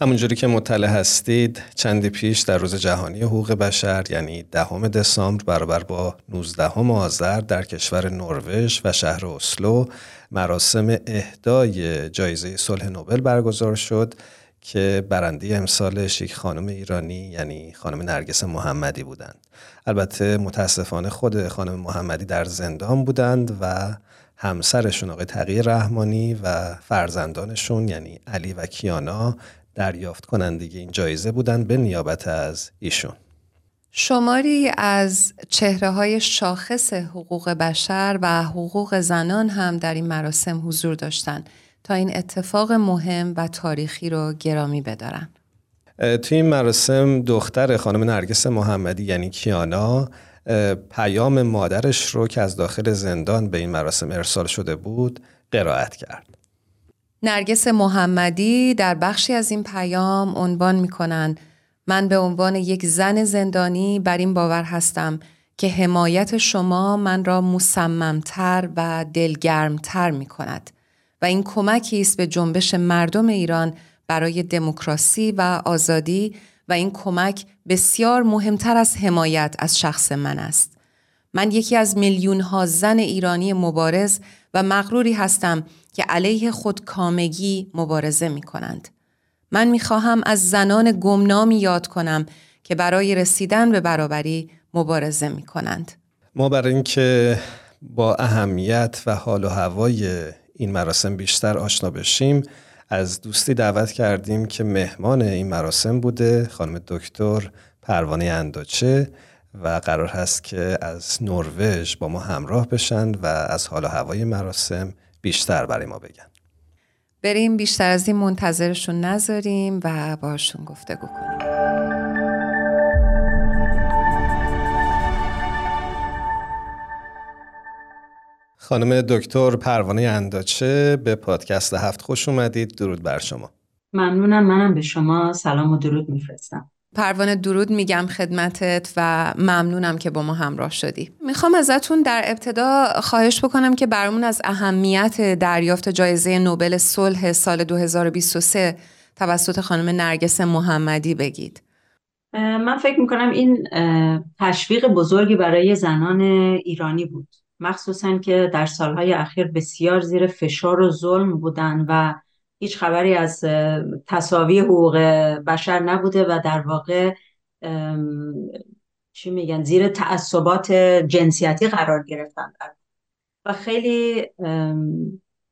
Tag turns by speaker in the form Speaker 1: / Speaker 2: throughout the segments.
Speaker 1: همونجوری که مطلع هستید چندی پیش در روز جهانی حقوق بشر یعنی دهم دسامبر برابر با 19 آذر در کشور نروژ و شهر اسلو مراسم اهدای جایزه صلح نوبل برگزار شد که برنده امسالش یک خانم ایرانی یعنی خانم نرگس محمدی بودند. البته متاسفانه خود خانم محمدی در زندان بودند و همسرشون آقای تقیه رحمانی و فرزندانشون یعنی علی و کیانا دریافت کنندگی این جایزه بودند به نیابت از ایشون
Speaker 2: شماری از چهره های شاخص حقوق بشر و حقوق زنان هم در این مراسم حضور داشتند تا این اتفاق مهم و تاریخی رو گرامی بدارن.
Speaker 1: توی این مراسم دختر خانم نرگس محمدی یعنی کیانا پیام مادرش رو که از داخل زندان به این مراسم ارسال شده بود قرائت کرد.
Speaker 2: نرگس محمدی در بخشی از این پیام عنوان می کنند من به عنوان یک زن زندانی بر این باور هستم که حمایت شما من را مصممتر و دلگرمتر می کند و این کمکی است به جنبش مردم ایران برای دموکراسی و آزادی و این کمک بسیار مهمتر از حمایت از شخص من است. من یکی از میلیون ها زن ایرانی مبارز و مغروری هستم که علیه خودکامگی مبارزه می کنند. من می خواهم از زنان گمنامی یاد کنم که برای رسیدن به برابری مبارزه می کنند.
Speaker 1: ما برای اینکه با اهمیت و حال و هوای این مراسم بیشتر آشنا بشیم از دوستی دعوت کردیم که مهمان این مراسم بوده خانم دکتر پروانه انداچه و قرار هست که از نروژ با ما همراه بشن و از حال و هوای مراسم بیشتر برای ما بگن.
Speaker 2: بریم بیشتر از این منتظرشون نذاریم و باشون گفتگو کنیم.
Speaker 1: خانم دکتر پروانه انداچه به پادکست هفت خوش اومدید. درود بر شما.
Speaker 3: ممنونم منم به شما. سلام و درود میفرستم.
Speaker 2: پروانه درود میگم خدمتت و ممنونم که با ما همراه شدی. می‌خوام ازتون در ابتدا خواهش بکنم که برامون از اهمیت دریافت جایزه نوبل صلح سال 2023 توسط خانم نرگس محمدی بگید.
Speaker 3: من فکر می‌کنم این تشویق بزرگی برای زنان ایرانی بود. مخصوصا که در سالهای اخیر بسیار زیر فشار و ظلم بودن و هیچ خبری از تصاوی حقوق بشر نبوده و در واقع چی میگن زیر تعصبات جنسیتی قرار گرفتن و خیلی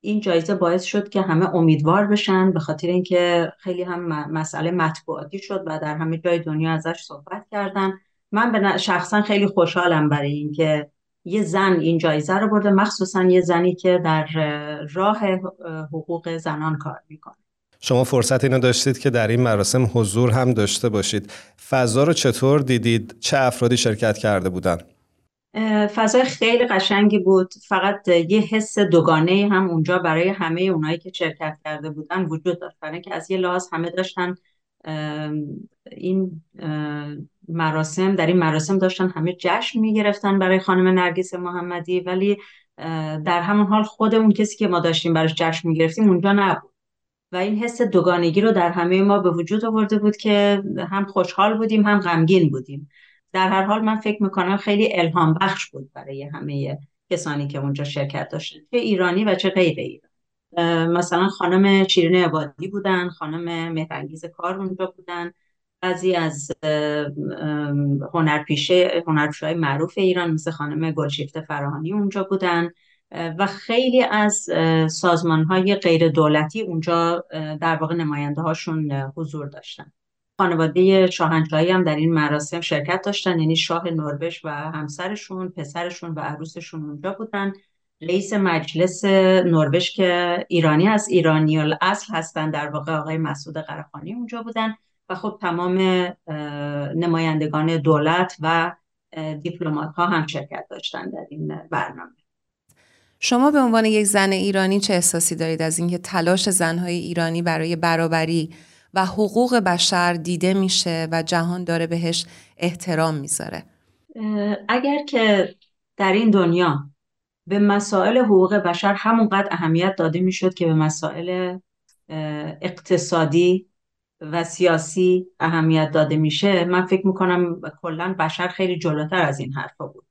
Speaker 3: این جایزه باعث شد که همه امیدوار بشن به خاطر اینکه خیلی هم مسئله مطبوعاتی شد و در همه جای دنیا ازش صحبت کردن. من به شخصا خیلی خوشحالم برای اینکه یه زن این جایزه رو برده. مخصوصا یه زنی که در راه حقوق زنان کار می‌کنه.
Speaker 1: شما فرصت اینو داشتید که در این مراسم حضور هم داشته باشید. فضا رو چطور دیدید؟ چه افرادی شرکت کرده بودن؟
Speaker 3: فضای خیلی قشنگی بود. فقط یه حس دوگانه هم اونجا برای همه اونایی که شرکت کرده بودن وجود داشت. که از یه لحاظ همه داشتن این مراسم در این مراسم داشتن همه جشن می‌گرفتن برای خانم نرگس محمدی ولی در همون حال خود اون کسی که ما داشتیم براش جشن می‌گرفتیم اونجا نبود. و این حس دوگانگی رو در همه ما به وجود آورده بود که هم خوشحال بودیم هم غمگین بودیم. در هر حال من فکر می‌کنم خیلی الهام بخش بود برای همه کسانی که اونجا شرکت داشتن. چه ایرانی و چه غیر ایرانی. مثلا خانم شیرین عبادی بودن خانم مهرنگیز کار اونجا بودن. بعضی از هنرپیشه هنرپیشه معروف ایران مثل خانم گلشیفته فراهانی اونجا بودن و خیلی از سازمان های غیر دولتی اونجا در واقع نماینده هاشون حضور داشتن. خانواده شاهنشاهی هم در این مراسم شرکت داشتن یعنی شاه نروژ و همسرشون پسرشون و عروسشون اونجا بودن. رئیس مجلس نروژ که ایرانی از ایرانی اصل هستن در واقع آقای مسعود قرخانی اونجا بودن. و خب تمام نمایندگان دولت و دیپلمات ها هم شرکت داشتن در این برنامه.
Speaker 2: شما به عنوان یک زن ایرانی چه احساسی دارید از اینکه تلاش زنهای ایرانی برای برابری و حقوق بشر دیده میشه و جهان داره بهش احترام می‌ذاره؟
Speaker 3: اگر که در این دنیا به مسائل حقوق بشر همونقدر اهمیت داده می‌شد که به مسائل اقتصادی و سیاسی اهمیت داده میشه من فکر می‌کنم کلا بشر خیلی جلوتر از این حرفا بود.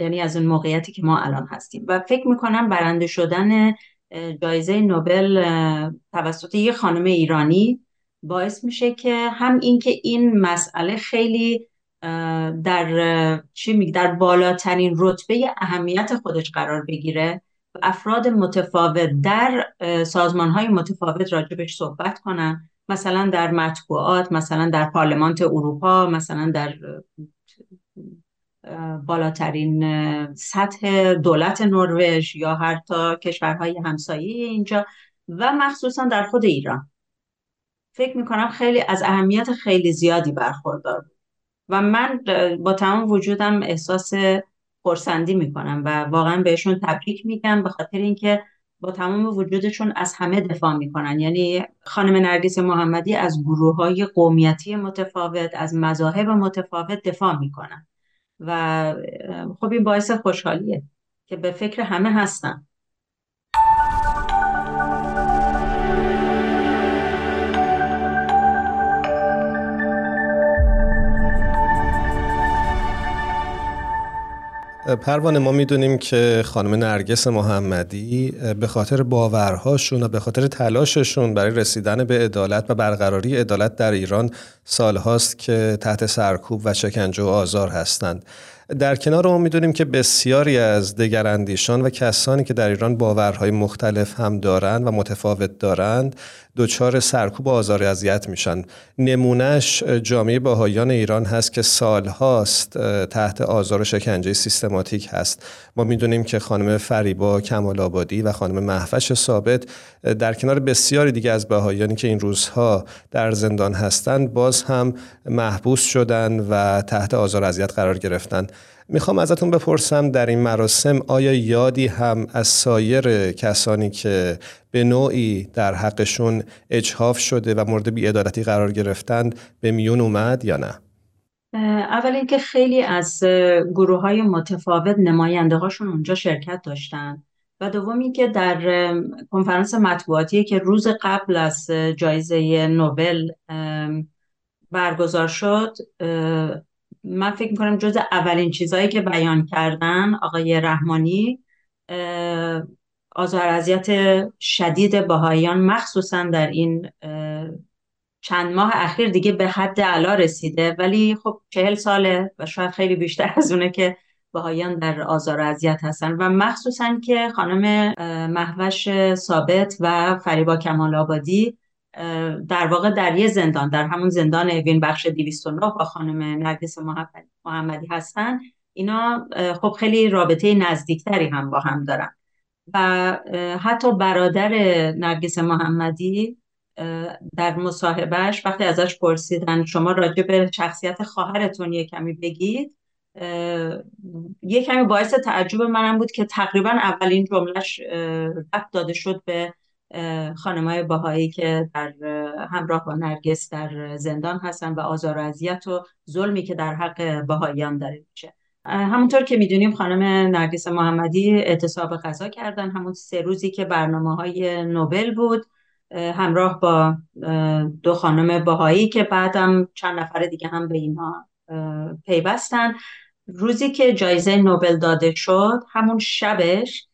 Speaker 3: یعنی از اون موقعیتی که ما الان هستیم. و فکر می‌کنم برنده شدن جایزه نوبل توسط یه خانم ایرانی باعث میشه که هم اینکه این مسئله خیلی در چی می در بالاترین رتبه اهمیت خودش قرار بگیره افراد متفاوت در سازمان های متفاوت راجبش صحبت کنن. مثلا در مطبوعات مثلا در پارلمانت اروپا مثلا در بالاترین سطح دولت نروژ یا حتی کشورهای همسایه اینجا و مخصوصا در خود ایران. فکر می‌کنم خیلی از اهمیت خیلی زیادی برخوردار و من با تمام وجودم احساس خورسندی می‌کنم و واقعا بهشون تبریک میگم به خاطر اینکه با تمام وجودشون از همه دفاع می‌کنن. یعنی خانم نرگس محمدی از گروه های قومیتی متفاوت از مذاهب متفاوت دفاع می‌کنن. و خب این باعث خوشحالیه که به فکر همه هستن.
Speaker 1: پروانه ما می‌دونیم که خانم نرگس محمدی به خاطر باورهاشون و به خاطر تلاششون برای رسیدن به عدالت و برقراری عدالت در ایران سالهاست که تحت سرکوب و شکنجه و آزار هستند. در کنار ما می‌دونیم که بسیاری از دگراندیشان و کسانی که در ایران باورهای مختلف هم دارند و متفاوت دارند دچار سرکوب و آزار اذیت میشن. نمونهش جامعه باهایان ایران هست که سالهاست تحت آزار و شکنجه سیستماتیک هست. ما می‌دونیم که خانم فریبا کمال آبادی و خانم محفش ثابت در کنار بسیاری دیگه از بهایانی که این روزها در زندان هستند باز هم محبوس شدن و تحت آزار اذیت قرار گرفتن. می‌خوام ازتون بپرسم در این مراسم آیا یادی هم از سایر کسانی که به نوعی در حقشون اجهاف شده و مورد بیعدالتی قرار گرفتند به میون اومد یا نه؟
Speaker 3: اول اینکه خیلی از گروه های متفاوت نماینده هاشون اونجا شرکت داشتن و دومی که در کنفرانس مطبوعاتی که روز قبل از جایزه نوبل برگزار شد من فکر می‌کنم جز اولین چیزهایی که بیان کردن آقای رحمانی آزار اذیت شدید بهاییان مخصوصا در این چند ماه اخیر دیگه به حد علا رسیده. ولی خب چهل ساله و شاید خیلی بیشتر از اونه که بهاییان در آزار اذیت هستن. و مخصوصا که خانم محوش ثابت و فریبا کمال آبادی در واقع در یه زندان در همون زندان اوین بخش 209 با خانم نرگس محمدی هستن. اینا خب خیلی رابطه نزدیکتری هم با هم دارن. و حتی برادر نرگس محمدی در مصاحبهش وقتی ازش پرسیدن شما راجع به شخصیت خواهرتون یه کمی بگید؟ یه کمی باعث تعجب منم بود که تقریبا اولین جملهش رفت داده شد به خانمای باهایی که در همراه با نرگس در زندان هستن و آزار و اذیت و ظلمی که در حق باهاییان داره میشه. همونطور که می‌دونیم خانم نرگس محمدی اعتصاب غذا کردن. همون سه روزی که برنامه های نوبل بود همراه با دو خانم باهایی که بعدم چند نفر دیگه هم به اینها پیوستن. روزی که جایزه نوبل داده شد همون شبش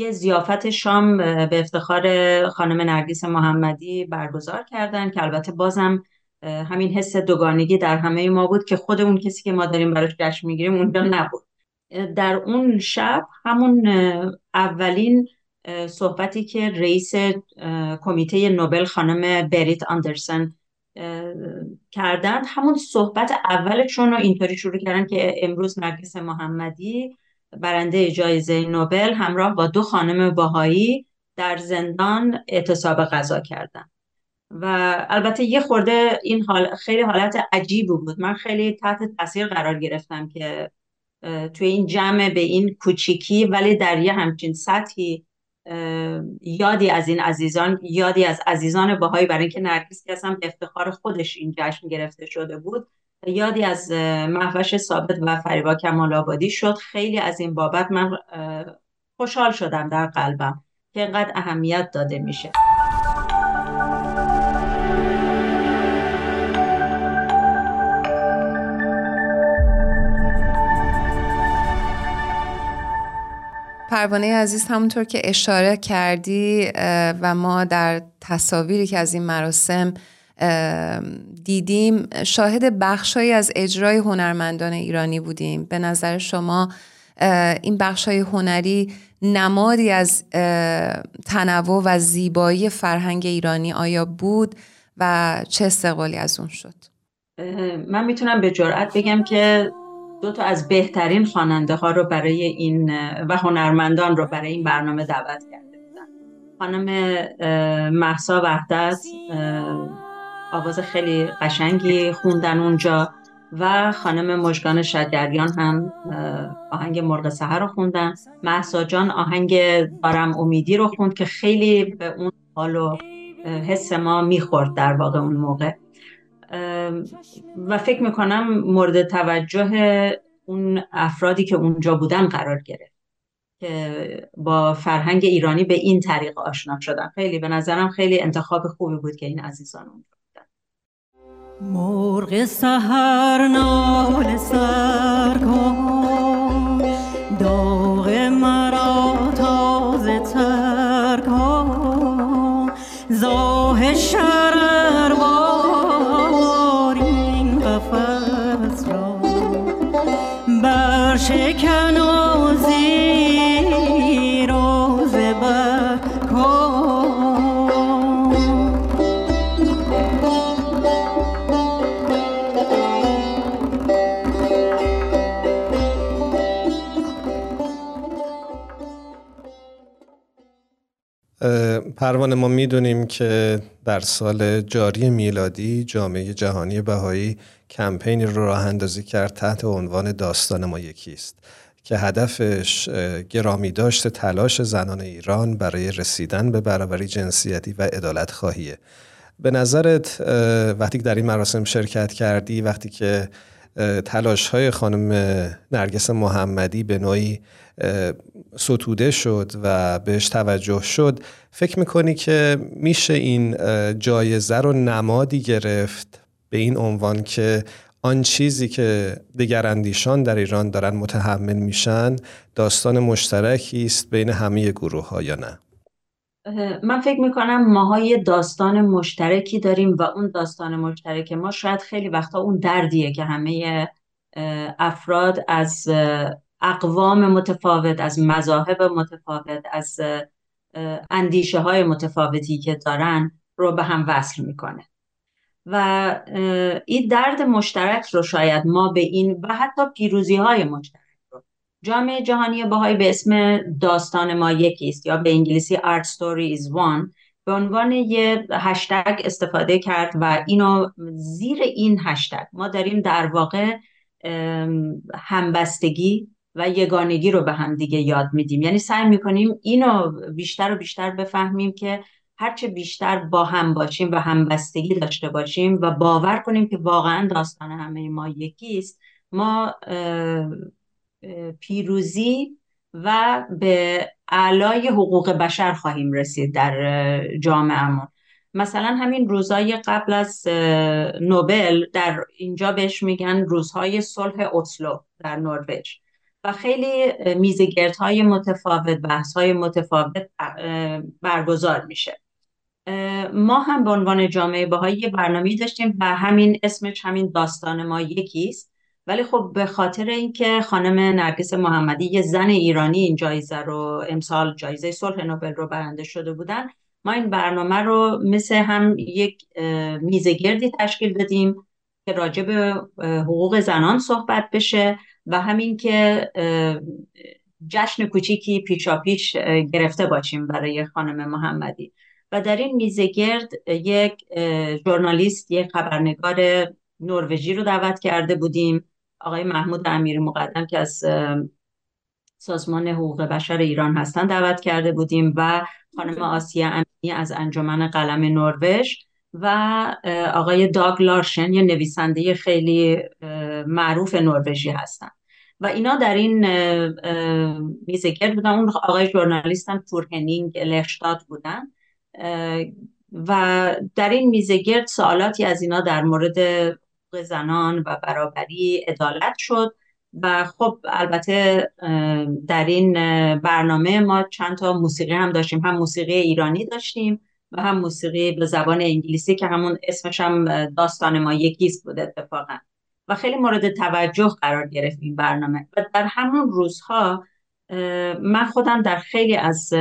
Speaker 3: یه زیافت شام به افتخار خانم نرگیس محمدی برگزار کردن که البته بازم همین حس دوگانگی در همه ما بود که خود اون کسی که ما داریم براش جشن می‌گیریم اونجا نبود. در اون شب همون اولین صحبتی که رئیس کمیته نوبل خانم بریت آندرسن کردند همون صحبت اولشون رو اینطوری شروع کردن که امروز نرگس محمدی برنده جایزه نوبل همراه با دو خانم باهایی در زندان اعتصاب غذا کردن. و البته یه خورده این حال خیلی حالت عجیبی بود. من خیلی تحت تاثیر قرار گرفتم که توی این جمع به این کوچیکی ولی در یه همچین سطحی یادی از این عزیزان یادی از عزیزان باهایی برای اینکه نرگس که اصلا به افتخار خودش این جشن گرفته شده بود یادی از محوش ثابت و فریبا کمال آبادی شد. خیلی از این بابت من خوشحال شدم در قلبم که اینقدر اهمیت داده میشه.
Speaker 2: پروانه عزیز همونطور که اشاره کردی و ما در تصاویری که از این مراسم دیدیم شاهد بخشهایی از اجرای هنرمندان ایرانی بودیم. به نظر شما این بخشای هنری نمادی از تنوع و زیبایی فرهنگ ایرانی آیا بود و چه استقبالی از اون شد؟
Speaker 3: من می‌تونم به جرئت بگم که دو تا از بهترین خواننده ها رو برای این و هنرمندان رو برای این برنامه دعوت کرده بودن خانم محسا وحدت آواز خیلی قشنگی خوندن اونجا و خانم مشگان شدگریان هم آهنگ مرغ سهر رو خوندن. محسا جان آهنگ دارم امیدی رو خوند که خیلی به اون حال و حس ما می‌خورد در واقع اون موقع. و فکر می‌کنم مورد توجه اون افرادی که اونجا بودن قرار گرفت که با فرهنگ ایرانی به این طریق آشنا شدن. خیلی به نظرم خیلی انتخاب خوبی بود که این عزیزان اونجا.
Speaker 4: مرغ سهر نال سر کن
Speaker 1: پروانه ما می‌دونیم که در سال جاری میلادی جامعه جهانی بهایی کمپینی رو راه اندازی کرد تحت عنوان داستان ما یکیست که هدفش گرامی داشت تلاش زنان ایران برای رسیدن به برابری جنسیتی و ادالت خواهیه. به نظرت وقتی که در این مراسم شرکت کردی وقتی که تلاش های خانم نرگس محمدی به نوعی ستوده شد و بهش توجه شد فکر می‌کنی که میشه این جایزه رو نمادی گرفت به این عنوان که آن چیزی که اندیشان در ایران دارن متحمل میشن داستان مشترکی است بین همه گروه ها یا نه؟
Speaker 3: من فکر می‌کنم ماهای داستان مشترکی داریم و اون داستان مشترک ما شاید خیلی وقتا اون دردیه که همه افراد از اقوام متفاوت از مذاهب متفاوت از اندیشه های متفاوتی که دارن رو به هم وصل می‌کنه. و این درد مشترک رو شاید ما به این و حتی پیروزی های مشترک رو جامعه جهانی باهایی به اسم داستان ما یکیست یا به انگلیسی Art Story is One به عنوان یه هشتگ استفاده کرد و اینو زیر این هشتگ ما داریم در واقع همبستگی و یگانگی رو به هم دیگه یاد میدیم. یعنی سعی می‌کنیم اینو بیشتر و بیشتر بفهمیم که هرچه بیشتر با هم باشیم و همبستگی داشته باشیم و باور کنیم که واقعا داستان همه ما یکیست ما پیروزی و به علای حقوق بشر خواهیم رسید در جامعهمون. مثلا همین روزهای قبل از نوبل در اینجا بهش میگن روزهای صلح اسلو در نروژ. و خیلی های متفاوت بحث های متفاوت برگزار میشه. ما هم به عنوان جامعه باهایی یه برنامه داشتیم و همین اسمش همین داستان ما یکیست. ولی خب به خاطر اینکه خانم نرگس محمدی یه زن ایرانی این جایزه رو امسال جایزه صلح نوبل رو برنده شده بودن ما این برنامه رو مثل هم یک میزگردی تشکیل دادیم که راجع به حقوق زنان صحبت بشه. و همین که جشن کوچیکی پیچا پیش گرفته باشیم برای خانم محمدی. و در این میزه گرد یک ژورنالیست یک خبرنگار نروژی رو دعوت کرده بودیم. آقای محمود امیر مقدم که از سازمان حقوق بشر ایران هستن دعوت کرده بودیم و خانم آسیا امینی از انجمن قلم نروژ و آقای داگ لارشن یه نویسنده خیلی معروف نروژی هستن. و اینا در این میزگرد بودن. اون آقای ژورنالیست هم تورهنینگ لخشتاد بودن. و در این میزگرد سوالاتی از اینا در مورد زنان و برابری عدالت شد. و خب البته در این برنامه ما چند تا موسیقی هم داشتیم. هم موسیقی ایرانی داشتیم و هم موسیقی به زبان انگلیسی که همون اسمش هم داستان ما یکیست بود اتفاقا. و خیلی مورد توجه قرار گرفت این برنامه. و در همون روزها من خودم در خیلی از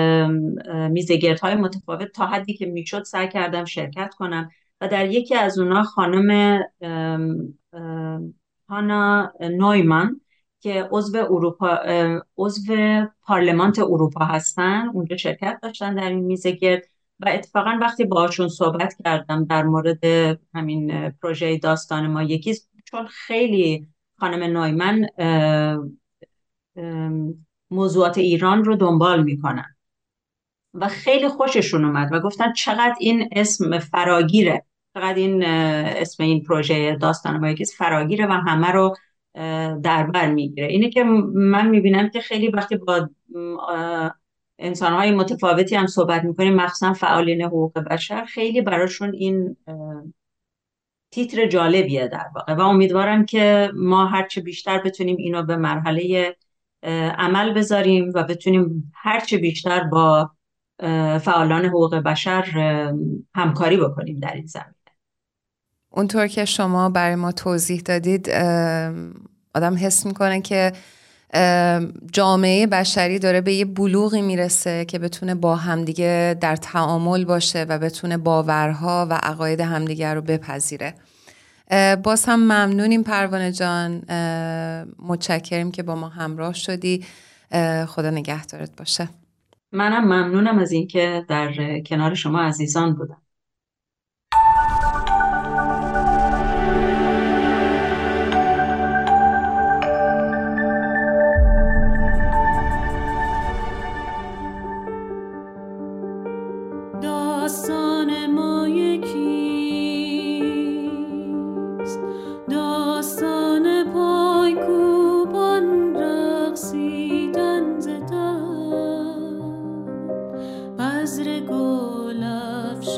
Speaker 3: های متفاوت تا حدی که می‌شد سعی کردم شرکت کنم و در یکی از اونا خانم هانا نویمان که عضو اروپا عضو پارلمانت اروپا هستن اونجا شرکت داشتن در این میز گرد و اتفاقا وقتی باهاشون صحبت کردم در مورد همین پروژه داستان ما یکی چون خیلی خانم نویمن موضوعات ایران رو دنبال می‌کنن. و خیلی خوششون اومد و گفتن چقدر این اسم فراگیره. چقدر این اسم این پروژه داستان ما یکیست فراگیره و همه رو در بر می‌گیره. اینه که من می‌بینم که خیلی وقتی با انسان های متفاوتی هم صحبت می‌کنیم مخصوصا فعالین حقوق بشر خیلی براشون این تیتر جالبیه در واقع و امیدوارم که ما هرچه بیشتر بتونیم اینو به مرحله عمل بذاریم و بتونیم هرچه بیشتر با فعالان حقوق بشر همکاری بکنیم در این زمینه.
Speaker 2: اونطور که شما برای ما توضیح دادید آدم حس می‌کنه که جامعه بشری داره به یه بلوغی می‌رسه که بتونه با همدیگه در تعامل باشه و بتونه باورها و عقاید همدیگه رو بپذیره. باز هم ممنونیم پروانه جان. متشکریم که با ما همراه شدی. خدا نگهدارت باشه.
Speaker 3: منم ممنونم از اینکه در کنار شما عزیزان بودم. ृगोलक्षम्